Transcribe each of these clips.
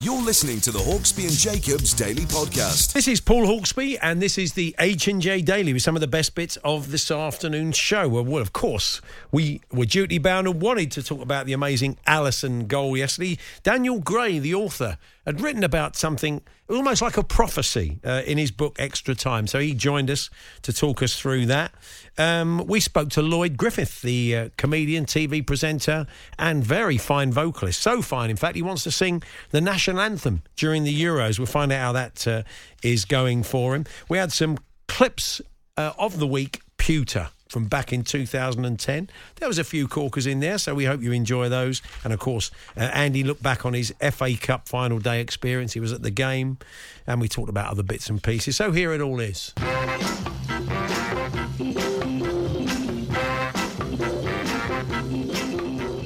You're listening to the Hawksbee and Jacobs Daily Podcast. This is Paul Hawksbee, and this is the H and J Daily with some of the best bits of this afternoon's show. Well, of course, we were duty bound and wanted to talk about the amazing Alisson goal yesterday. Daniel Gray, the author, had written about something almost like a prophecy uh, in his book Extra Time. So he joined us to talk us through that. Um, we spoke to Lloyd Griffith, the uh, comedian, TV presenter, and very fine vocalist. So fine, in fact, he wants to sing the national anthem during the Euros. We'll find out how that uh, is going for him. We had some clips uh, of the week, Pewter from back in 2010. There was a few corkers in there, so we hope you enjoy those. And of course, uh, Andy looked back on his FA Cup final day experience. He was at the game, and we talked about other bits and pieces. So here it all is.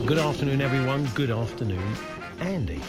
Good afternoon, everyone. Good afternoon, Andy.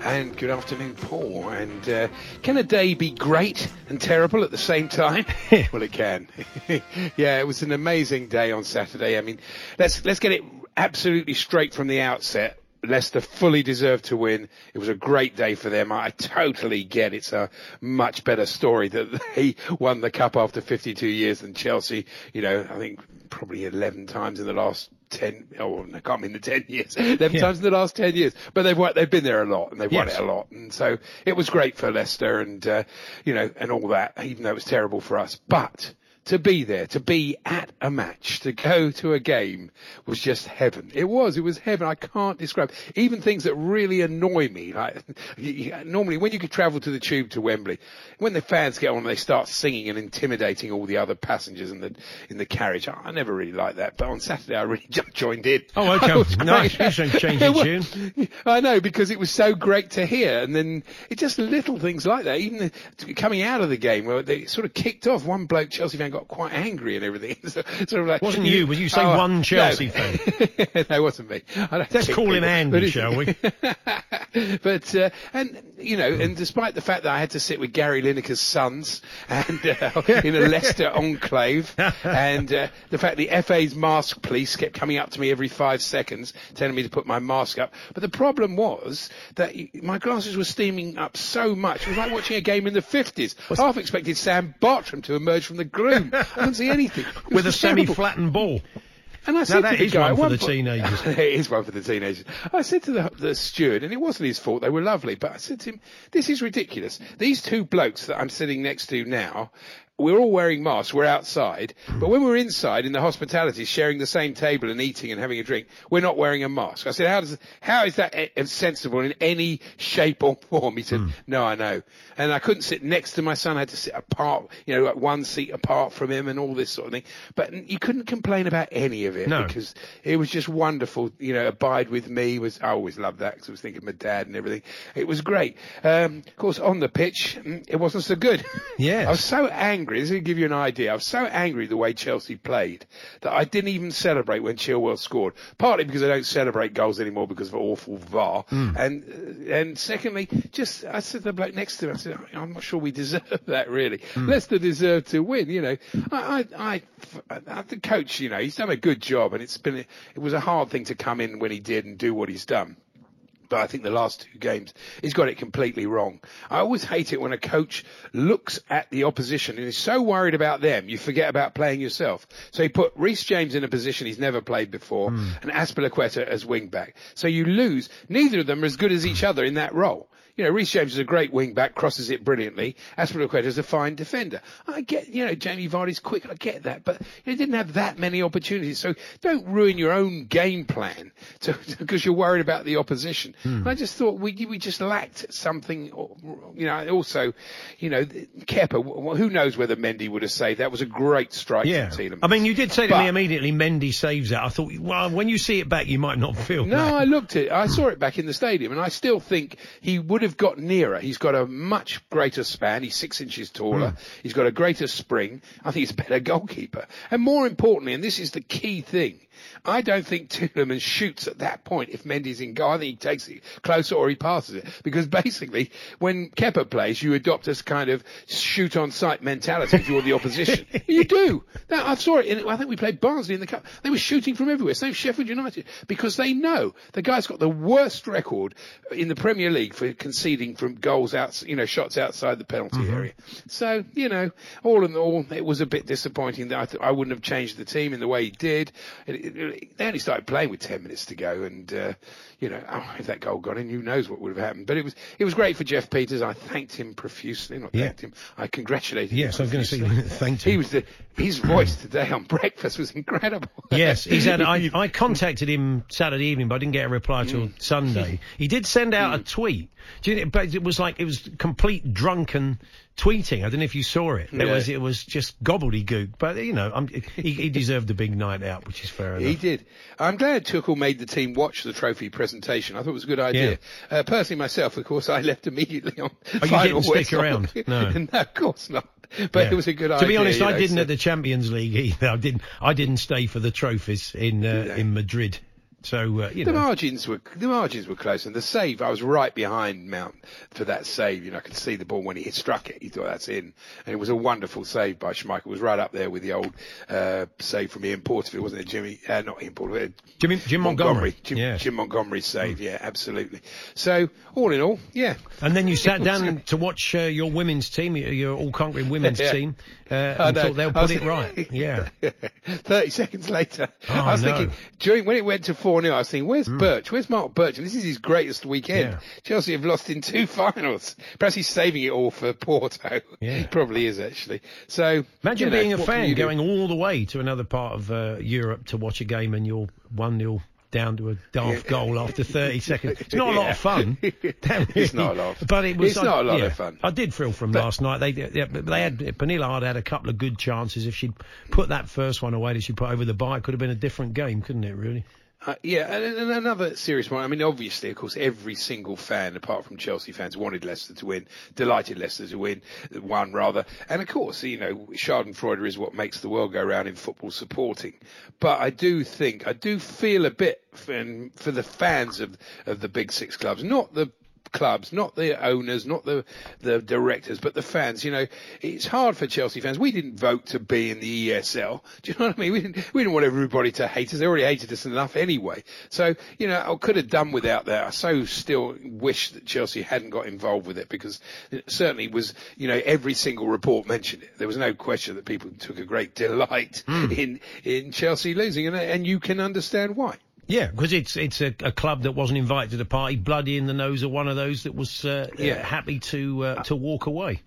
And good afternoon, Paul. And uh, can a day be great and terrible at the same time? well, it can. yeah, it was an amazing day on Saturday. I mean, let's let's get it absolutely straight from the outset. Leicester fully deserved to win. It was a great day for them. I totally get it's a much better story that they won the cup after 52 years than Chelsea. You know, I think probably 11 times in the last 10, oh, I can't mean the 10 years, 11 Yeah. times in the last 10 years, but they've won, they've been there a lot and they've won it a lot. And so it was great for Leicester and, uh, you know, and all that, even though it was terrible for us. But to be there, to be at a match, to go to a game was just heaven. It was, it was heaven. I can't describe. Even things that really annoy me, like normally when you could travel to the tube to Wembley, when the fans get on and they start singing and intimidating all the other passengers in the in the carriage, I, I never really liked that. But on Saturday, I really just joined in. Oh, okay. Nice. You change your was- I know because it was so great to hear, and then it just little things like that. Even the, coming out of the game, where they sort of kicked off. One bloke, Chelsea fan, got quite angry and everything. So- sort of like Wasn't you, would you say Oh, one no. Chelsea fan? no, it wasn't me. Let's call him Andy, but shall we? but uh, and you know, and despite the fact that I had to sit with Gary Lineker's sons and uh, in a Leicester enclave, and uh, the fact the FA's mask police kept coming up to me every five seconds, telling me to put my mask up. But the problem was that my glasses were steaming up so much. It was like watching a game in the fifties. Half expected Sam Bartram to emerge from the gloom. I couldn't see anything With a was terrible. semi-flattened ball. And I said that to the guy, one at for the point- teenagers. it is one for the teenagers. I said to the, the steward, and it wasn't his fault, they were lovely, but I said to him, this is ridiculous. These two blokes that I'm sitting next to now, we're all wearing masks, we're outside, but when we're inside in the hospitality sharing the same table and eating and having a drink, we're not wearing a mask. I said, how does, how is that eh, sensible in any shape or form? He said, no, I know. And I couldn't sit next to my son, I had to sit apart, you know, like one seat apart from him and all this sort of thing. But you couldn't complain about any of it No. because it was just wonderful. You know, Abide with Me was, I always loved that because I was thinking of my dad and everything. It was great. Um, of course, on the pitch, mm, it wasn't so good. Yes. I was so angry. This will give you an idea. I was so angry the way Chelsea played that I didn't even celebrate when Chilwell scored. Partly because I don't celebrate goals anymore because of awful VAR. And, uh, and secondly, just, I said to the bloke next to me, I said, I'm not sure we deserve that really. Leicester deserve to win, you know. I, I, I, I, the coach, you know, he's done a good job and it's been, it was a hard thing to come in when he did and do what he's done. But I think the last two games, he's got it completely wrong. I always hate it when a coach looks at the opposition and is so worried about them, you forget about playing yourself. So he put Reece James in a position he's never played before Hmm. and Azpilicueta as wing back. So you lose. Neither of them are as good as each other in that role. You know, Reece James is a great wing back, crosses it brilliantly. Azpilicueta is a fine defender. I get, you know, Jamie Vardy's quick. I get that, but he didn't have that many opportunities. So don't ruin your own game plan because you're worried about the opposition. Hmm. I just thought we we just lacked something. You know, also, you know, Kepa. Who knows whether Mendy would have saved that? Was a great strike Yeah. I mean, you did say to But- me immediately, Mendy saves that. I thought, well, when you see it back, you might not feel No, that. I looked at it. I saw it back in the stadium, and I still think he would have got nearer. He's got a much greater span. He's six inches taller. Hmm. He's got a greater spring. I think he's a better goalkeeper. And more importantly, and this is the key thing, I don't think Tielemans shoots at that point if Mendy's in goal. I think he takes it closer or he passes it. Because basically, when Kepa plays, you adopt this kind of shoot on sight mentality if you're the opposition. you do. That, I saw it. In, I think we played Barnsley in the cup. They were shooting from everywhere. Same Sheffield United because they know the guy's got the worst record in the Premier League for conceding from goals out, you know, shots outside the penalty mm-hmm. area. So you know, all in all, it was a bit disappointing that I, th- I wouldn't have changed the team in the way he did. It, it, they only started playing with ten minutes to go, and uh, you know, oh, if that goal got in, who knows what would have happened. But it was it was great for Geoff Peters. I thanked him profusely. Not Yeah. thanked him. I congratulated him. Yes, I was going to say, profusely. thank you. He was the his voice today on breakfast was incredible. Yes, he's had. I, I contacted him Saturday evening, but I didn't get a reply till Mm. Sunday. He did send out a tweet. Do you know, but it was like it was complete drunken tweeting. I don't know if you saw it. There Yeah. was it was just gobbledygook. But you know, I'm, he, he deserved a big night out, which is fair enough. He did. I'm glad Tuchel made the team watch the trophy presentation. I thought it was a good idea. Uh, personally, myself, of course, I left immediately on. Oh, you final didn't stick around? No. no, of course not. But Yeah. it was a good to idea. To be honest, I know, didn't so- at the Champions League either. I didn't. I didn't stay for the trophies in uh, in Madrid. So uh, you The know. margins were the margins were close, and the save I was right behind Mount for that save. You know, I could see the ball when he hit struck it. He thought that's in, and it was a wonderful save by Schmeichel. It was right up there with the old uh, save from Ian Porterfield, wasn't it, Jimmy? Uh, not Ian Porterfield. Jimmy- Jim Montgomery. Jim, Yeah. Jim Montgomery's save. Yeah, absolutely. So all in all, yeah. And then you sat down to watch uh, your women's team, your, your all-country women's Yeah. team, uh, I and know. thought they'll put was- it right. Yeah. Thirty seconds later, Oh, I was no. thinking during when it went to four 0 I was thinking, "Where's Birch? Where's Mark Birch?" This is his greatest weekend. Yeah. Chelsea have lost in two finals. Perhaps he's saving it all for Porto. Yeah. he probably is actually. So Imagine you know, being a fan going all the way to another part of uh, Europe to watch a game and you're 1 0 down to a daft goal after 30 seconds. It's not a lot of fun. It's not a lot of- But it was. it's not a lot yeah, of fun. I did feel from But- last night. They, yeah, they had Pernille Harder had a couple of good chances. If she'd put that first one away that she put over the bar, it could have been a different game, couldn't it? Really? Uh, yeah, and, another serious one. I mean, obviously, of course, every single fan, apart from Chelsea fans, wanted Leicester to win, delighted Leicester to win, won rather. And of course, you know, Schadenfreude is what makes the world go round in football supporting. But I do think, I do feel a bit for, for the fans of, of the big six clubs, not the clubs, not the owners, not the the directors, but the fans. You know, it's hard for Chelsea fans. We didn't vote to be in the ESL. Do you know what I mean? We didn't we didn't want everybody to hate us. They already hated us enough anyway. So you know, I could have done without that. I so still wish that Chelsea hadn't got involved with it because it certainly was. You know, every single report mentioned it. There was no question that people took a great delight hmm. in in Chelsea losing, and and you can understand why. Yeah, because it's it's a, a club that wasn't invited to the party, bloody in the nose of one of those that was uh, Yeah. uh, happy to uh, to walk away.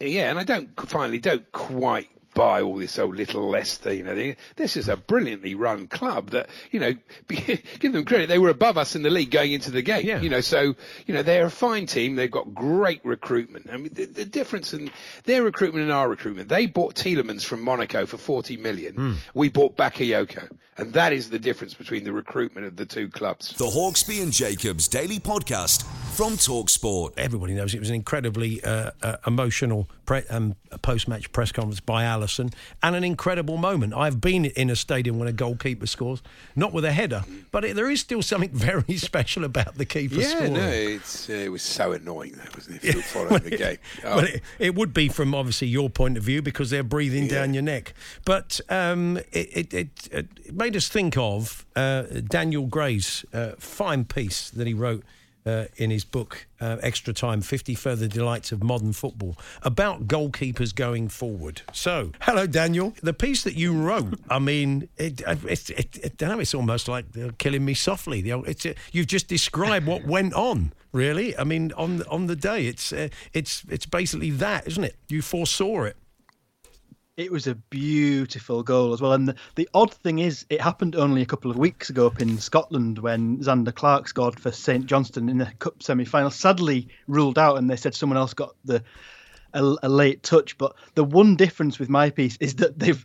Yeah, and I don't finally don't quite buy all this old little Leicester. You know, they, this is a brilliantly run club that you know. Give them credit; they were above us in the league going into the game. Yeah. You know, so you know they're a fine team. They've got great recruitment. I mean, the, the difference in their recruitment and our recruitment. They bought Tielemans from Monaco for forty million. Hmm. We bought Bakayoko, and that is the difference between the recruitment of the two clubs. The Hawksbee and Jacobs Daily Podcast from Talksport. Everybody knows it was an incredibly uh, uh, emotional pre- um, post-match press conference by Alisson, and an incredible moment. I've been in a stadium when a goalkeeper scores, not with a header, but it, there is still something very special about the keeper Yeah, scoring. no, it's uh, it was so annoying that wasn't it? If you the game. Oh. Well, it, it would be from obviously your point of view because they're breathing down your neck. But um, it, it, it, it made us think of uh, Daniel Gray's uh, fine piece that he wrote uh, in his book uh, Extra Time 50 Further Delights of Modern Football about goalkeepers going forward. So, hello, Daniel. The piece that you wrote, I mean, it, it, it, it, know, it's almost like killing me softly. It's, you've just described what went on. Really, I mean, on on the day, it's uh, it's it's basically that, isn't it? You foresaw it. It was a beautiful goal as well. And the, the odd thing is, it happened only a couple of weeks ago up in Scotland when Zander Clark scored for St Johnstone in the cup semi final. Sadly, ruled out, and they said someone else got the a, a, late touch. But the one difference with my piece is that they've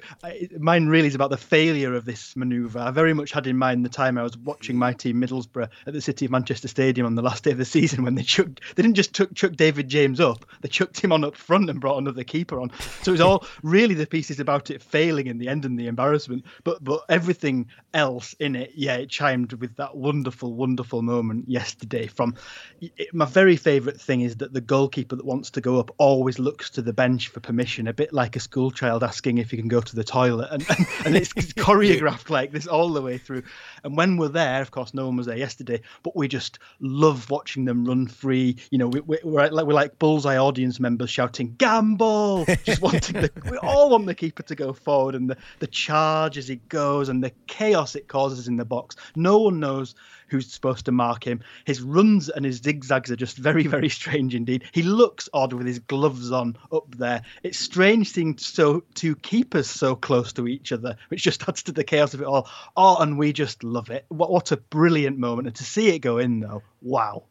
mine really is about the failure of this manoeuvre. I very much had in mind the time I was watching my team Middlesbrough at the City of Manchester Stadium on the last day of the season when they chucked they didn't just chuck, chuck David James up, they chucked him on up front and brought another keeper on. So it was all really the pieces about it failing in the end and the embarrassment. But but everything else in it, yeah, it chimed with that wonderful, wonderful moment yesterday. From it, my very favourite thing is that the goalkeeper that wants to go up always looks to the bench for permission, a bit like a school child asking if you can go to the toilet. And, and, and it's choreographed like this all the way through. And when we're there, of course, no one was there yesterday, but we just love watching them run free. You know, we, we, are like, we're like bullseye audience members shouting, Gamble! Just wanting the, we all want the keeper to go forward and the, the charge as he goes and the chaos it causes in the box. No one knows who's supposed to mark him. His runs and his zigzags are just very, very strange indeed. He looks odd with his gloves on up there. It's strange seeing so two keepers so close to each other, which just adds to the chaos of it all. Oh, and we just love it. What, what a brilliant moment. And to see it go in, though, wow.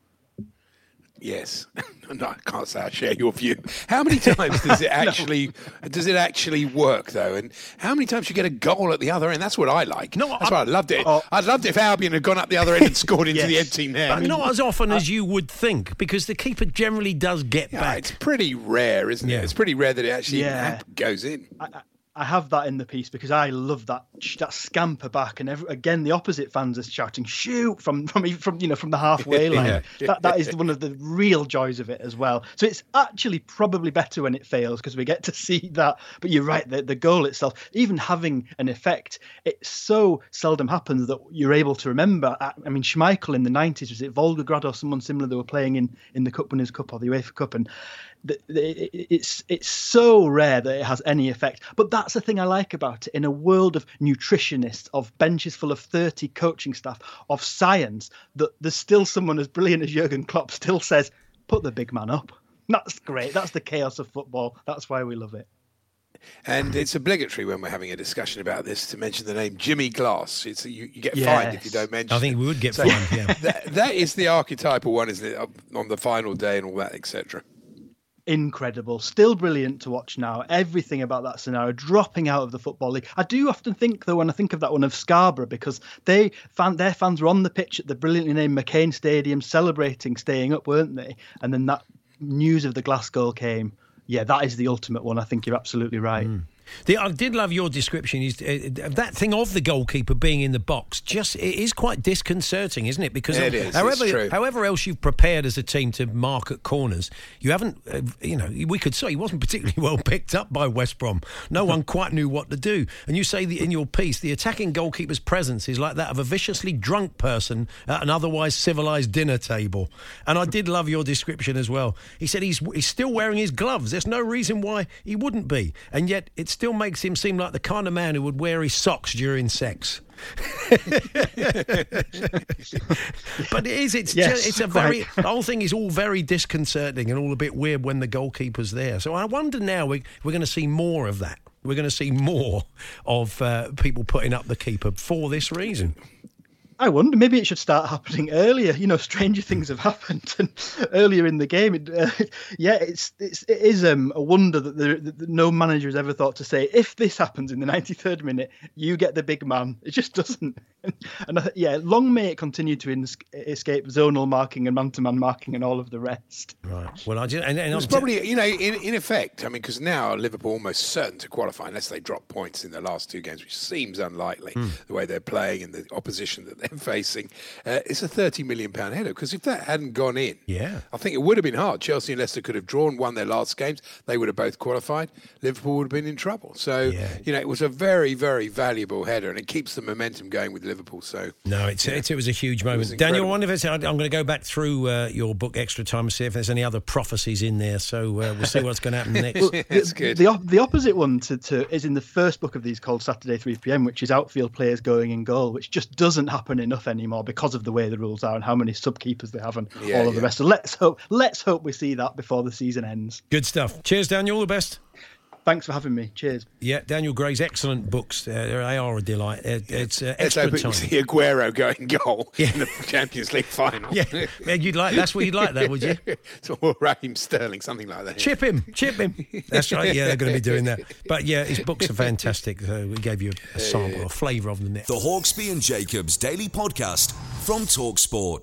Yes, no, I can't say I share your view. How many times does it actually no. does it actually work though? And how many times you get a goal at the other end? That's what I like. No, that's I, why I loved it. Uh, I'd loved it if Albion had gone up the other end and scored into yes. the empty net. But not as often uh, as you would think, because the keeper generally does get yeah, back. It's pretty rare, isn't yeah. it? It's pretty rare that it actually yeah. goes in. I, I have that in the piece because I love that that scamper back, and every, again the opposite fans are shouting "shoot" from from from you know from the halfway line. yeah. That that is one of the real joys of it as well. So it's actually probably better when it fails because we get to see that. But you're right, the the goal itself, even having an effect, it so seldom happens that you're able to remember. I, I mean, Schmeichel in the '90s was it Volgograd or someone similar they were playing in in the Cup Winners' Cup or the UEFA Cup, and it's it's so rare that it has any effect. But that's the thing I like about it. In a world of nutritionists, of benches full of thirty coaching staff, of science, that there's still someone as brilliant as Jurgen Klopp still says, "Put the big man up." That's great. That's the chaos of football. That's why we love it. And it's obligatory when we're having a discussion about this to mention the name Jimmy Glass. It's you, you get yes. fined if you don't mention. I think it. we would get so fined. Yeah, that, that is the archetypal one, isn't it? On the final day and all that, etc incredible. Still brilliant to watch now. Everything about that scenario, dropping out of the football league. I do often think though, when I think of that one of Scarborough, because they fan their fans were on the pitch at the brilliantly named McCain Stadium, celebrating staying up, weren't they? And then that news of the Glass goal came. Yeah, that is the ultimate one. I think you're absolutely right. Mm. The, I did love your description. Is uh, that thing of the goalkeeper being in the box? Just it is quite disconcerting, isn't it? Because it is, however, however else you've prepared as a team to mark at corners, you haven't. Uh, you know, we could say he wasn't particularly well picked up by West Brom. No one quite knew what to do. And you say in your piece, the attacking goalkeeper's presence is like that of a viciously drunk person at an otherwise civilised dinner table. And I did love your description as well. He said he's he's still wearing his gloves. There's no reason why he wouldn't be, and yet it's still makes him seem like the kind of man who would wear his socks during sex. but it is. It's yes, just, it's a very. The whole thing is all very disconcerting and all a bit weird when the goalkeeper's there. So I wonder now we, we're going to see more of that. We're going to see more of uh, people putting up the keeper for this reason. I wonder maybe it should start happening earlier. You know, stranger things have happened and earlier in the game. It, uh, yeah, it's, it's it is um, a wonder that, there, that, no manager has ever thought to say if this happens in the 93rd minute, you get the big man. It just doesn't. and uh, yeah, long may it continue to in, escape zonal marking and man-to-man marking and all of the rest. Right. Well, I just and, and it's probably you know in, in effect. I mean, because now Liverpool are almost certain to qualify unless they drop points in the last two games, which seems unlikely. Mm. The way they're playing and the opposition that they facing, uh, it's a thirty million pound header. Because if that hadn't gone in, Yeah. I think it would have been hard. Chelsea and Leicester could have drawn, won their last games. They would have both qualified. Liverpool would have been in trouble. So Yeah. you know, it was a very, very valuable header, and it keeps the momentum going with Liverpool. So No, it's, it's it was a huge moment. Daniel, I incredible. wonder if it's, I'm going to go back through uh, your book Extra Time and see if there's any other prophecies in there. So uh, we'll see what's going to happen next. That's the, good. The, op- the opposite one to, to is in the first book of these called Saturday 3 p.m., which is outfield players going in goal, which just doesn't happen enough anymore because of the way the rules are and how many sub keepers they have and Yeah, all of the rest. So let's hope let's hope we see that before the season ends. Good stuff. Cheers, Daniel. All the best. Thanks for having me. Cheers. Yeah, Daniel Gray's excellent books. Uh, they are a delight. Uh, it's uh, Let's extra hope we time. can see Aguero going goal in the Champions League final. Yeah, yeah, you'd like that's what you'd like, that, would you? or Raheem Sterling, something like that. Chip him, chip him. That's right. Yeah, they're going to be doing that. But yeah, his books are fantastic. So we gave you a, a sample, a flavour of them there. The Hawksbee and Jacobs Daily Podcast from Talksport.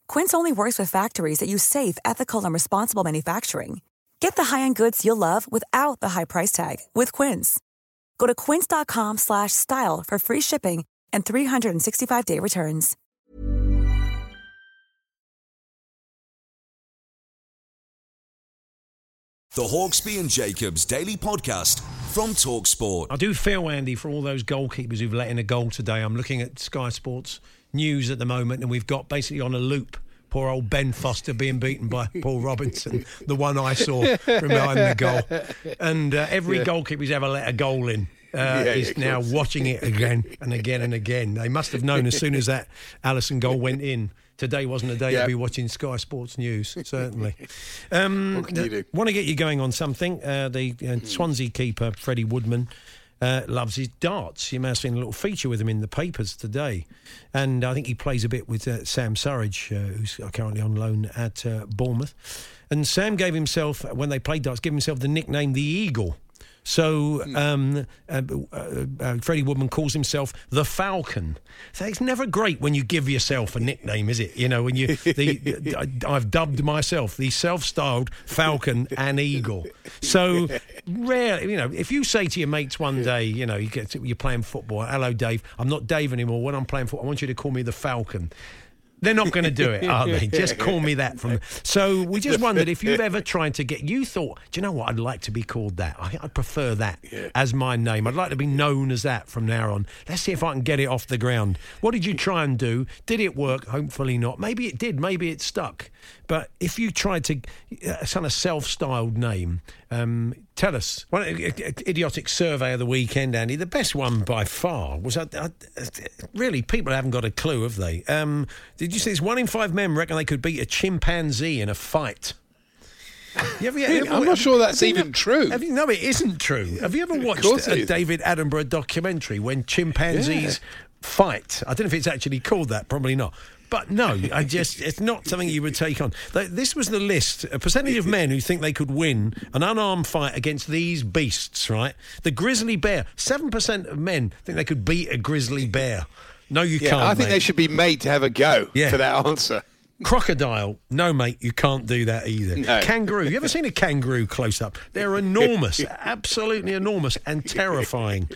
Quince only works with factories that use safe, ethical, and responsible manufacturing. Get the high-end goods you'll love without the high price tag with Quince. Go to quince.com slash style for free shipping and 365-day returns. The Hawksbee and Jacobs Daily Podcast from Talksport. I do feel, Andy, for all those goalkeepers who've let in a goal today. I'm looking at Sky Sports news at the moment, and we've got basically on a loop. Poor old Ben Foster being beaten by Paul Robinson, the one I saw from behind the goal. And uh, every goalkeeper who's ever let a goal in uh, Yeah, is now course. watching it again and again and again. They must have known as soon as that Alisson goal went in. Today wasn't a day Yeah. to be watching Sky Sports News, certainly. Um, What can you do? Want to get you going on something? Uh, the uh, Swansea keeper, Freddie Woodman, uh, loves his darts. You may have seen a little feature with him in the papers today. And I think he plays a bit with uh, Sam Surridge, uh, who's currently on loan at uh, Bournemouth. And Sam gave himself, when they played darts, gave himself the nickname the Eagle. So um, uh, uh, uh, Freddie Woodman calls himself the Falcon. So it's never great when you give yourself a nickname, is it? You know, when you the, I- I've dubbed myself the self-styled Falcon and Eagle. So rare, you know, if you say to your mates one day, you know, you get to, you're playing football. Hello, Dave. I'm not Dave anymore. When I'm playing football, I want you to call me the Falcon. They're not going to do it, are they? Just call me that from. So we just wondered if you've ever tried to get. You thought, do you know what? I'd like to be called that. I, I prefer that as my name. I'd like to be known as that from now on. Let's see if I can get it off the ground. What did you try and do? Did it work? Hopefully not. Maybe it did. Maybe it stuck. But if you tried to, uh, some of self-styled name, um, tell us. One idiotic survey of the weekend, Andy. The best one by far was. Uh, uh, really, people haven't got a clue, have they? Um, did you see this? One in five men reckon they could beat a chimpanzee in a fight. You ever- ever- I'm not sure that's you even ever- true. You, no, it isn't true. Have you ever watched a. David Attenborough documentary when chimpanzees fight? I don't know if it's actually called that. Probably not. But no, I just it's not something you would take on. This was the list: a percentage of men who think they could win an unarmed fight against these beasts. Right, the grizzly bear. Seven percent of men think they could beat a grizzly bear. No, you Yeah, can't. I think mate. they should be made to have a go Yeah. for that answer. Crocodile, no, mate, you can't do that either. No. Kangaroo, you ever seen a kangaroo close up? They're enormous, absolutely enormous and terrifying.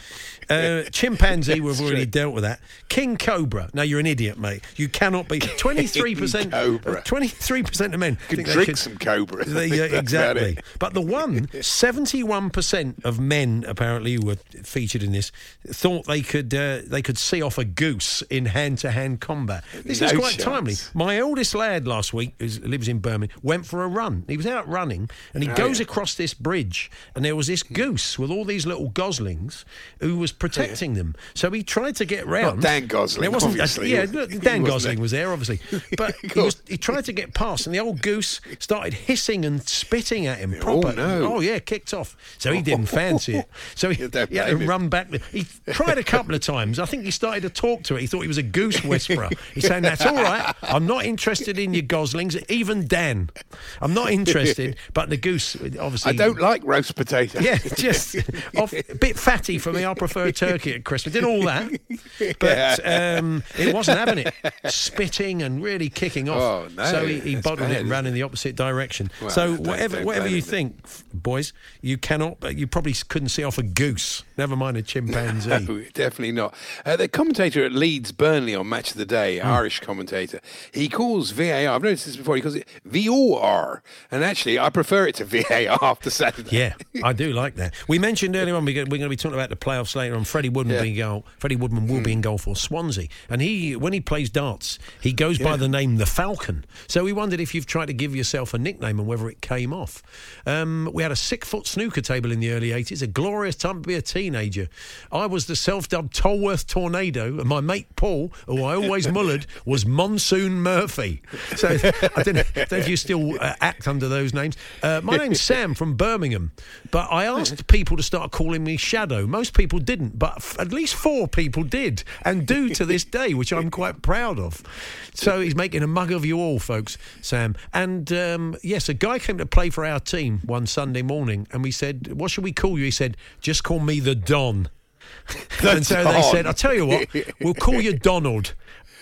Uh, chimpanzee, we've already dealt with that. King cobra, no, you're an idiot, mate. You cannot be. Twenty-three percent, cobra. twenty-three percent of men Could drink could- some cobra. They, yeah, exactly. But the one, 71% of men apparently who were featured in this thought they could uh, they could see off a goose in hand to hand combat. This is quite chance. timely. My oldest last week, who lives in Birmingham, went for a run. He was out running and he Oh, goes yeah. across this bridge and there was this hmm. goose with all these little goslings who was protecting them. So he tried to get round. Dan Gosling, It wasn't, obviously. yeah, He look, wasn't Dan? Gosling was there, obviously. But he, was, he tried to get past and the old goose started hissing and spitting at him. Oh, Proper. no. Oh, yeah, kicked off. So he didn't fancy it. So he, he had to him. run back. He tried a couple of times. I think he started to talk to it. He thought he was a goose whisperer. He's saying, That's all right. I'm not interested in your goslings, even Dan. I'm not interested. But the goose, obviously. I don't like roast potato. Yeah, just off, a bit fatty for me. I prefer turkey at Christmas. Did all that, but um, it wasn't having it. Spitting and really kicking off. Oh, no, So he, he bottled it and ran in the opposite direction. Well, so don't- whatever, don't whatever you him. think, boys, you cannot. You probably couldn't see off a goose. Never mind a chimpanzee. No, definitely not. Uh, the commentator at Leeds Burnley on Match of the Day, Hmm. Irish commentator, he calls VAR. I've noticed this before. He calls it VOR, and actually, I prefer it to VAR after Saturday. Yeah, I do like that. We mentioned earlier on we're going to be talking about the playoffs later on. Freddie Woodman Yeah. Hmm. being goal. Freddie Woodman will be in goal for Swansea, and he when he plays darts, he goes by the name the Falcon. So we wondered if you've tried to give yourself a nickname and whether it came off. Um, we had a six foot snooker table in the early eighties. A glorious time to be a teenager. I was the self dubbed Tolworth Tornado, and my mate Paul, who I always mullered, was Monsoon Murphy. So I don't know, don't know if you still uh, act under those names. Uh, my name's Sam from Birmingham, but I asked people to start calling me Shadow. Most people didn't, but f- at least four people did and do to this day, which I'm quite proud of. So he's making a mug of you all, folks, Sam. And um, yes, a guy came to play for our team one Sunday morning, and we said, "What should we call you?" He said, "Just call me the Don." and so they said, "I'll tell you what, we'll call you Donald."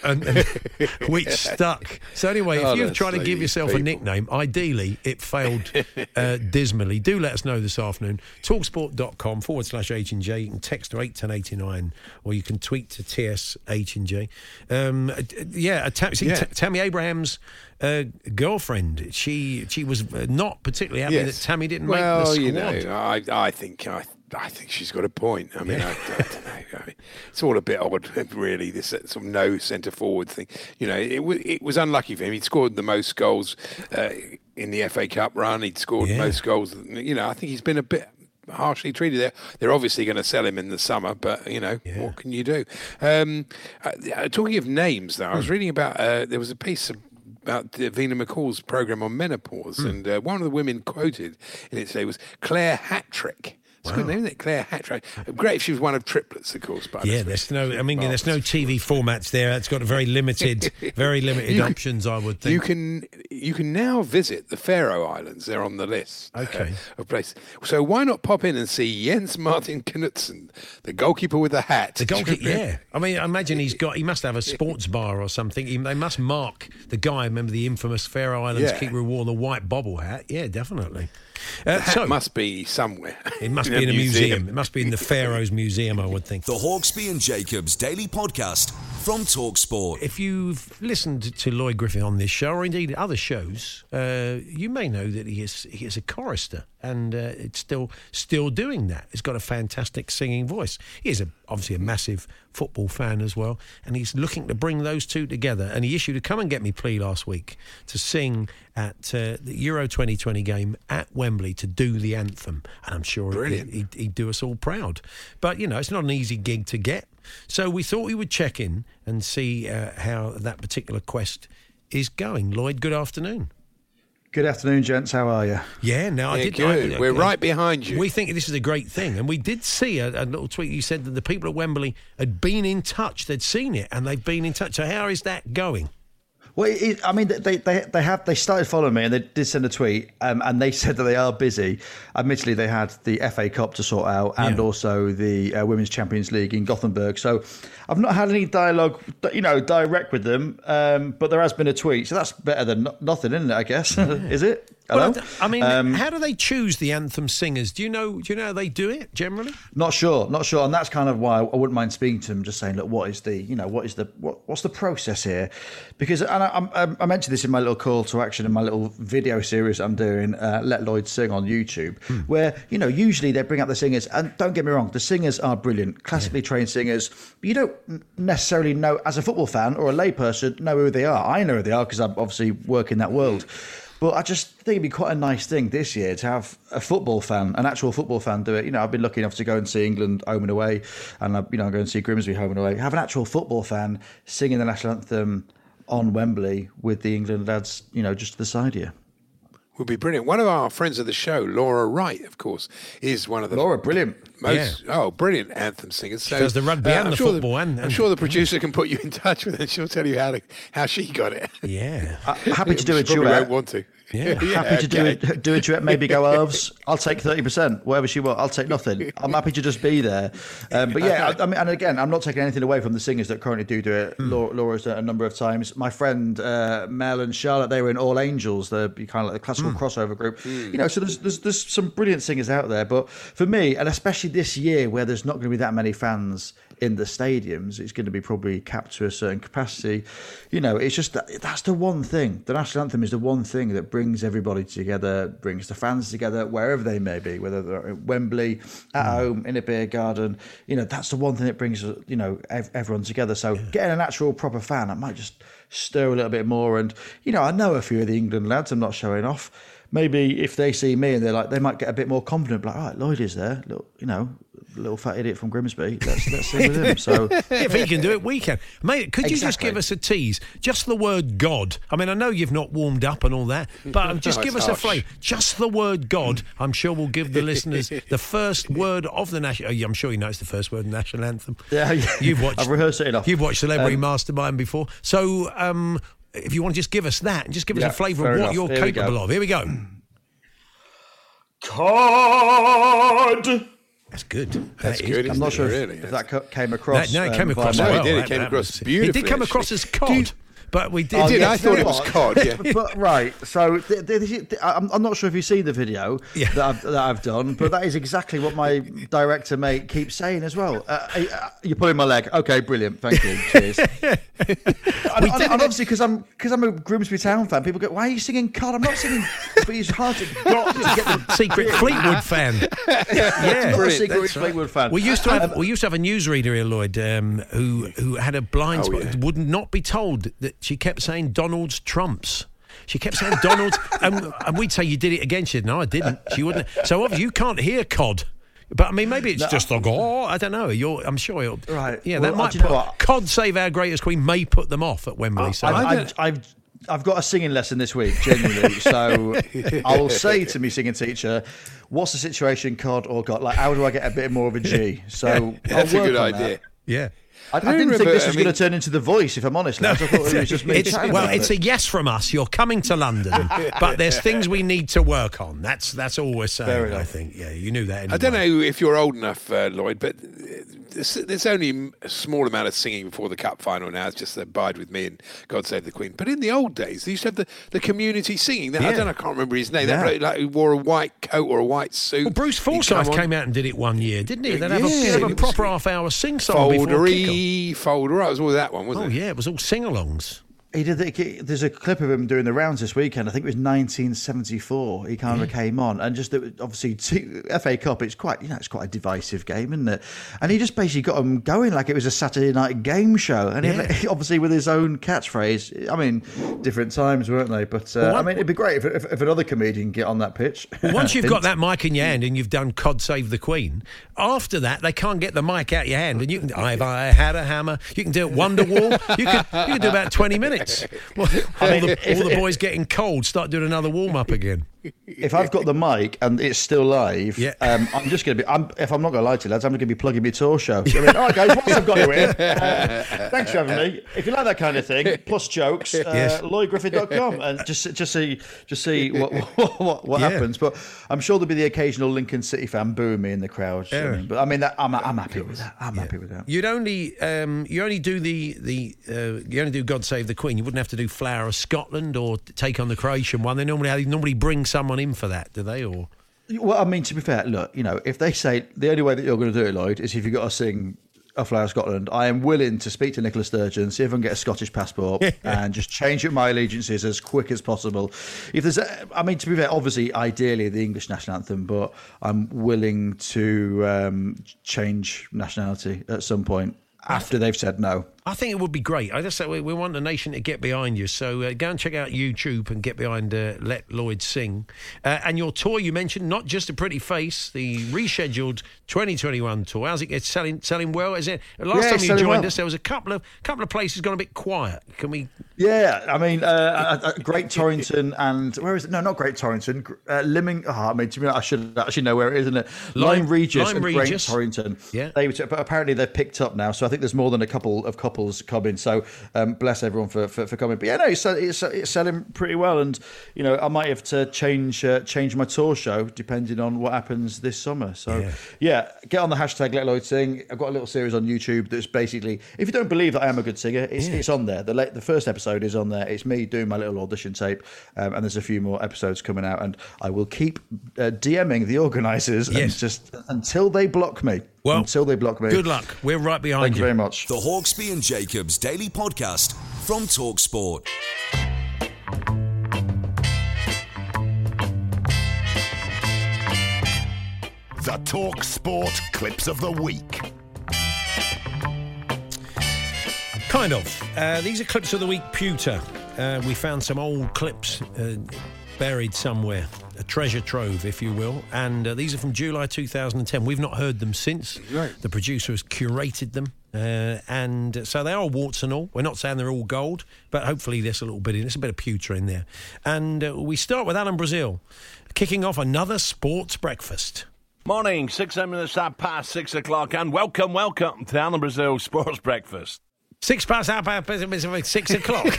And, and which stuck. So anyway, if Oh, you've that's tried to give yourself a nickname, ideally it failed uh, dismally. Do let us know this afternoon. Talksport.com forward slash H and J. You can text to eight ten eighty nine, or you can tweet to TS H and J. Um, uh, yeah, Tam- see, Yeah. T- Tammy Abraham's uh, girlfriend. She she was uh, not particularly happy Yes. that Tammy didn't well, make the squad. you know, I, I think I, I think she's got a point. I mean, I, I don't know. I mean, it's all a bit odd, really. This sort of no centre forward thing. You know, it, wa- it was unlucky for him. He'd scored the most goals uh, in the FA Cup run. He'd scored Yeah. most goals. You know, I think he's been a bit harshly treated there. They're obviously going to sell him in the summer, but you know what can you do? Um, uh, uh, talking of names, though, I Hmm. was reading about uh, there was a piece of about uh, Vina McCall's program on menopause, Hmm. and uh, one of the women quoted in it today was Claire Hattrick. It's a good name, isn't it? Claire Hattrick. Great if she was one of triplets, of course. But Yeah, there's no. I mean, there's no TV formats there. It's got a very limited, very limited You options. I would think. You can you can now visit the Faroe Islands. They're on the list. uh, Okay. of places. So why not pop in and see Jens Martin Knudsen, the goalkeeper with the hat? The goalkeeper, yeah. I mean, I imagine he's got. He must have a sports bar or something. He, they must mark the guy. Remember the infamous Faroe Islands Yeah. keeper who wore the white bobble hat? Yeah, definitely. The Uh, hat so must be somewhere. it must be in a museum. It must be in the Faroes Museum, I would think. The Hawksbee and Jacobs Daily Podcast from Talksport. If you've listened to Lloyd Griffith on this show, or indeed other shows, uh, you may know that he is he is a chorister, and uh, it's still still doing that. He's got a fantastic singing voice. He is a, obviously a massive football fan as well, and he's looking to bring those two together. And he issued a come and get me plea last week to sing at uh, the Euro 2020 game at Wembley to do the anthem, and I'm sure he- he'd, he'd do us all proud. But you know, it's not an easy gig to get. So we thought we would check in and see uh, how that particular quest is going. Lloyd, good afternoon. Good afternoon, gents. How are you? Yeah, now I Yeah, did. good. I- We're uh, right behind you. We think this is a great thing, and we did see a, a little tweet. You said that the people at Wembley had been in touch; they'd seen it, and they've been in touch. So how is that going? Well, it, I mean, they, they they have they started following me and they did send a tweet um, and they said that they are busy. Admittedly, they had the FA Cup to sort out and Yeah. also the uh, Women's Champions League in Gothenburg. So I've not had any dialogue, you know, direct with them. Um, but there has been a tweet, so that's better than no- nothing, isn't it? I guess is it? Hello? Well, I mean, Um, how do they choose the anthem singers? Do you know? Do you know how they do it generally? Not sure, not sure, and that's kind of why I wouldn't mind speaking to them, just saying, look, what is the, you know, what is the, what, what's the process here? Because, and I, I, I mentioned this in my little call to action in my little video series I'm doing, uh, Let Lloyd Sing on YouTube, where you know usually they bring up the singers, and don't get me wrong, the singers are brilliant, classically trained singers. But you don't necessarily know, as a football fan or a layperson, know who they are. I know who they are because I obviously work in that world. But I just think it'd be quite a nice thing this year to have a football fan, an actual football fan, do it. You know, I've been lucky enough to go and see England home and away, and I, you know, go and see Grimsby home and away. Have an actual football fan singing the national anthem on Wembley with the England lads, you know, just to the side here. Would be brilliant. One of our friends of the show, Laura Wright, of course, is one of the Laura, brilliant. Most oh brilliant anthem singers. So, does the rugby and I'm the sure football and- I'm sure the producer can put you in touch with her. She'll tell you how to how she got it. Yeah. Uh, happy to do a She probably duet. won't want to. Yeah. happy to okay. do a, do a duet, maybe go halves. I'll take thirty percent, wherever she wants. I'll take nothing. I'm happy to just be there. Um, but yeah, I, I mean, and again, I'm not taking anything away from the singers that currently do do it. Laura, Laura's done it a number of times. My friend uh, Mel and Charlotte, they were in All Angels, the kind of like the classical crossover group. You know, so there's, there's there's some brilliant singers out there. But for me, and especially this year, where there's not going to be that many fans in the stadiums, it's going to be probably capped to a certain capacity. You know, it's just that that's the one thing. The national anthem is the one thing that brings everybody together, brings the fans together, wherever they may be, whether they're at Wembley, at hmm. home, in a beer garden. You know, that's the one thing that brings you know ev- everyone together. So getting an actual proper fan, I might just stir a little bit more. And you know, I know a few of the England lads. I'm not showing off. Maybe if they see me and they're like, they might get a bit more confident. Like, all right, Lloyd is there. Little, you know, little fat idiot from Grimsby. Let's let's sing with him. So if he can do it, we can. Mate, could you just give us a tease? Just the word God. I mean, I know you've not warmed up and all that, but just No, give it's us a harsh. flavour. Just the word God. I'm sure we'll give the listeners the first word of the national. I'm sure you know it's the first word of the national anthem. Yeah, yeah. You've watched. I've rehearsed it enough. You've watched Celebrity Um, Mastermind before, so. Um, if you want to just give us that and just give us Yeah, a flavour of what enough. you're Here capable of. Here we go. Cod. That's good. That's That is good. I'm isn't not it, sure if, really. if that came No, across. no, it came um, across No, my- it did. It came across was- It did come actually. across as Do cod, you- but we did. I did. yeah, I thought it was cod. Yeah. but right, so th- th- this- th- I'm, I'm not sure if you've seen the video Yeah. that, I've, that I've done, but that is exactly what my director mate keeps saying as well. Uh, uh, you're pulling my leg. Okay, brilliant. Thank you. Cheers. and, and- and obviously, because I'm because I'm a Grimsby Town fan, people go, "Why are you singing cod?" I'm not singing, but it's hard to, got to get the secret Fleetwood fan. yeah, not a secret that's right. Fleetwood fan. We used to have we used to have a newsreader here, Lloyd, um, who who had a blind Oh, spot. yeah. Would not be told that she kept saying Donald's trumps. She kept saying Donald's, and, and we'd say you did it again. She'd no, I didn't. She wouldn't. So obviously you can't hear cod. But I mean, maybe it's just a oh, I don't know. You're, I'm sure. It'll, Right. Yeah, Well, that might do you put cod save our greatest queen may put them off at Wembley. so I've, I I've, I've, I've got a singing lesson this week, genuinely. so I will say to me singing teacher, "What's the situation, cod or god? Like, how do I get a bit more of a G?" So That's I'll a good on that. idea. yeah. I, I don't didn't think remember- this I was going to turn into the voice. If I'm honest, lads. I thought it was just me. It's, well, it's it. a yes from us. You're coming to London, but there's things we need to work on. That's that's all we're saying. Fair I enough. think. Yeah, you knew that. Anyway. I don't know if you're old enough, uh, Lloyd, but there's, there's only a small amount of singing before the cup final now. It's just Abide with Me and God Save the Queen. But in the old days, they used to have the, the community singing. That, I don't know, I can't remember his name. Yeah. That like, wore a white coat or a white suit. Well, Bruce Forsyth came out and did it one year, didn't he? They'd have, a, Yeah, they'd have a proper half hour sing song before kickoff. Foldery, folder. It was all that one, wasn't it? Oh it? yeah, it was all sing-alongs. He did. The, there's a clip of him doing the rounds this weekend. I think it was 1974. He kind of came on, and just it- obviously t- FA Cup. It's quite you know it's quite a divisive game, isn't it? And he just basically got him going like it was a Saturday night game show. And he, obviously with his own catchphrase. I mean, different times, weren't they? But uh, Well, I mean, it'd be great if, if, if another comedian get on that pitch. Well, once you've got that mic in your hand and you've done "Cod Save the Queen," after that they can't get the mic out your hand, and you can. I've I had a hammer. You can do it Wonderwall. You can you can do about twenty minutes. Well, all, the, all the boys getting cold start doing another warm up again. If I've got the mic and it's still live, Yeah. um, I'm just going to be. I'm, if I'm not going to lie to you, lads, I'm going to be plugging my tour show. So I mean, all right, guys, once I've got you in, uh, thanks for having me. If you like that kind of thing, plus jokes, uh, Yes. LloydGriffith.com, and just just see just see what what, what, what Yeah. happens. But I'm sure there'll be the occasional Lincoln City fan booing me in the crowd. I mean, but I mean, that, I'm I'm happy with that. I'm happy with that. You'd only um, you only do the the uh, you only do God Save the Queen. You wouldn't have to do Flower of Scotland or take on the Croatian one. They normally they normally bring someone in for that, do they? Or Well, I mean, to be fair, look, you know, if they say the only way that you're going to do it, Lloyd, is if you've got to sing a Flower of Scotland, I am willing to speak to Nicola Sturgeon, see if I can get a Scottish passport, and just change my allegiances as quick as possible. If there's, a, I mean, to be fair, obviously, ideally the English national anthem, but I'm willing to um, change nationality at some point after they've said no. I think it would be great. I just say we, we want the nation to get behind you. So uh, go and check out YouTube and get behind uh, Let Lloyd Sing. Uh, and your tour you mentioned, not just a pretty face, the rescheduled 2021 tour. How's it get selling selling well? Is it last Yeah, time you joined well. us? There was a couple of couple of places gone a bit quiet. Can we? Yeah, I mean, uh, uh, uh, Great Torrington and where is it? No, not Great Torrington. Uh, Liming. Oh, I mean, I should actually know where it is, isn't it? Lyme- Lyme Regis Lyme and Regis. Great Torrington. Yeah. they but apparently they've picked up now. So I think there's more than a couple of couples coming. So um, bless everyone for, for, for coming. But yeah, no, it's, it's it's selling pretty well, and you know, I might have to change uh, change my tour show depending on what happens this summer. So Yeah. yeah, get on the hashtag Let Lloyd Sing. I've got a little series on YouTube that's basically, if you don't believe that I am a good singer, it's, it's on there. The late, the first episode is on there. It's me doing my little audition tape, um, and there's a few more episodes coming out. And I will keep uh, DMing the organisers and Yes. just until they block me. Well, until they block me. Good luck. We're right behind Thank you very much. The Hawksbee and Jacobs Daily Podcast from Talksport. The Talk Sport Clips of the Week. Kind of. Uh, these are clips of the week, pewter. Uh, we found some old clips uh, buried somewhere, a treasure trove, if you will. And uh, these are from July 2010. We've not heard them since. Right. The producer has curated them. Uh, and so they are warts and all. We're not saying they're all gold, but hopefully there's a little bit in. There's a bit of pewter in there. And uh, we start with Alan Brazil, kicking off another sports breakfast. Morning, six minutes past six o'clock, and welcome, welcome to Alan Brazil Sports Breakfast. Six past half past six o'clock.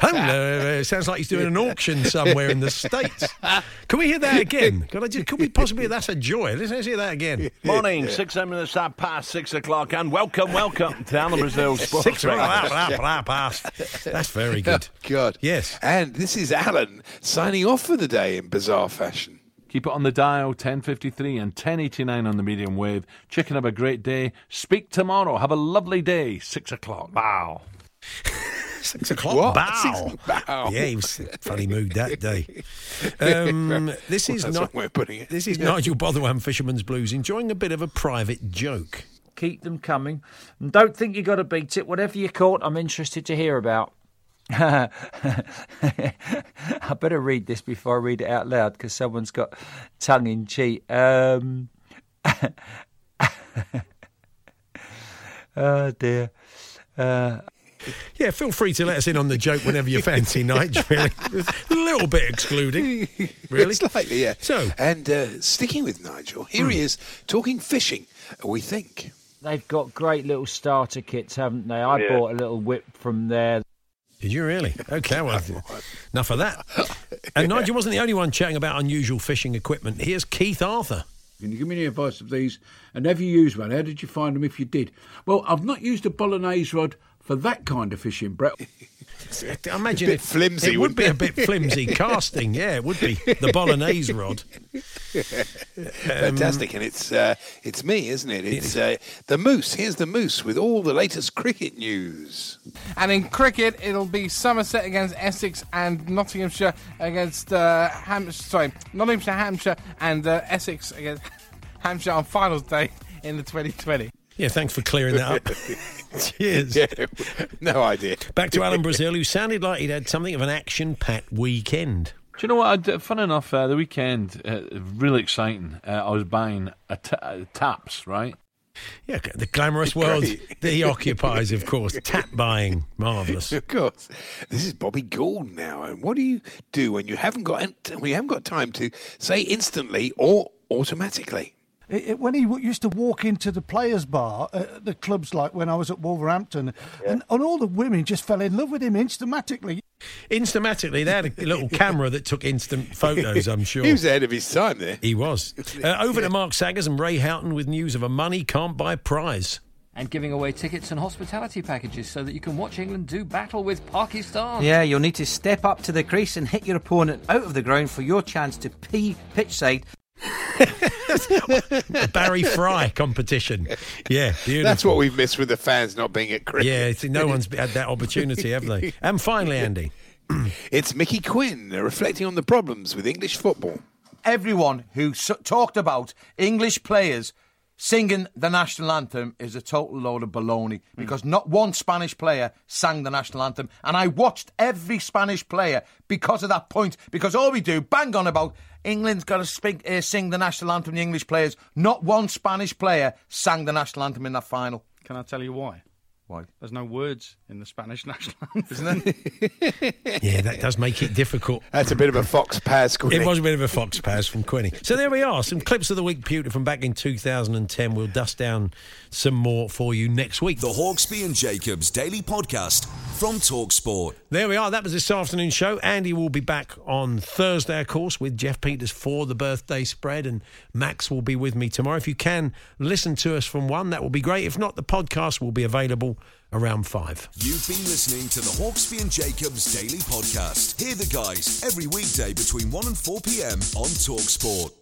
Hello, uh, uh, sounds like he's doing an auction somewhere in the states. Can we hear that again? Could, I just, could we possibly? That's a joy. Let's, let's hear that again. Morning, six minutes at past six o'clock, and welcome, welcome to Alan Brazil Sports Six Breakfast. past. That's very good. God. Yes. And this is Alan signing off for the day in bizarre fashion. Keep it on the dial, 1053 and 1089 on the medium wave. Chicken, have a great day. Speak tomorrow. Have a lovely day. Six o'clock. Wow. Six o'clock. What? Bow. Six- bow. Yeah, he was funny mood that day. Um, this is That's not. one way of putting it. This is Nigel Botherway, Fisherman's Blues, enjoying a bit of a private joke. keep them coming. And don't think you've got to beat it. Whatever you caught, I'm interested to hear about. I better read this before I read it out loud because someone's got tongue in cheek. Um, oh dear. Uh, Yeah, feel free to let us in on the joke whenever you fancy, Nigel. Really. a little bit excluding. Really? Slightly, yeah. So- and uh, sticking with Nigel, here he is talking fishing. We think. they've got great little starter kits, haven't they? I bought a little whip from there. Did you really? Okay, well, enough of that. And Nigel wasn't the only one chatting about unusual fishing equipment. Here's Keith Arthur. Can you give me any advice of these? And have you used one? How did you find them if you did? Well, I've not used a bolognese rod for that kind of fishing, Brett. I imagine bit it, flimsy, It would wouldn't be a bit flimsy casting. Yeah, it would be the bolognese rod. Fantastic, and it's uh, it's me, isn't it? It's uh, the moose. Here's the moose with all the latest cricket news. And in cricket, it'll be Somerset against Essex and Nottinghamshire against uh, Ham. Sorry, Nottinghamshire, Hampshire, and uh, Essex against Hampshire on finals day in the 2020. Yeah, thanks for clearing that up. Cheers. Yeah, no idea. Back to Alan Brazil, who sounded like he'd had something of an action-packed weekend. Do you know what? I did, fun enough, uh, the weekend, uh, really exciting. Uh, I was buying a uh, taps, right? Yeah, the glamorous world that he occupies, of course. Tap buying, marvellous. Of course. This is Bobby Gould now. And what do you do when you haven't got when you haven't got time to say instantly or automatically? It, it, when he w- used to walk into the players' bar at the clubs, like when I was at Wolverhampton, and, and all the women just fell in love with him instantly. Instamatically, they had a little camera that took instant photos, I'm sure. He was ahead of his time there. He was. Uh, over to Mark Saggers and Ray Houghton with news of a money can't buy prize. And giving away tickets and hospitality packages so that you can watch England do battle with Pakistan. Yeah, you'll need to step up to the crease and hit your opponent out of the ground for your chance to pee pitch side. A Barry Fry competition. Yeah, beautiful. That's what we've missed with the fans not being at cricket. Yeah, see, no one's had that opportunity, have they? And finally, Andy. it's Mickey Quinn uh, reflecting on the problems with English football. Everyone who s- talked about English players singing the national anthem is a total load of baloney because not one Spanish player sang the national anthem. And I watched every Spanish player because of that point, because all we do, bang on about England's got to speak, uh, sing the national anthem, the English players. Not one Spanish player sang the national anthem in that final. Can I tell you why? Why? There's no words in the Spanish national anthem, isn't there? Yeah, that does make it difficult. That's a bit of a fox pass, Quinny. It was a bit of a fox pass from Quinny. So there we are. Some clips of the week, Pewter, from back in 2010. We'll dust down some more for you next week. The Hawksbee and Jacobs Daily Podcast from Talksport. There we are. That was this afternoon's show. Andy will be back on Thursday, of course, with Geoff Peters for the birthday spread, and Max will be with me tomorrow. If you can listen to us from one, that will be great. If not, the podcast will be available around five. You've been listening to the Hawksbee and Jacobs Daily Podcast. Hear the guys every weekday between 1 and 4 p.m. on Talksport.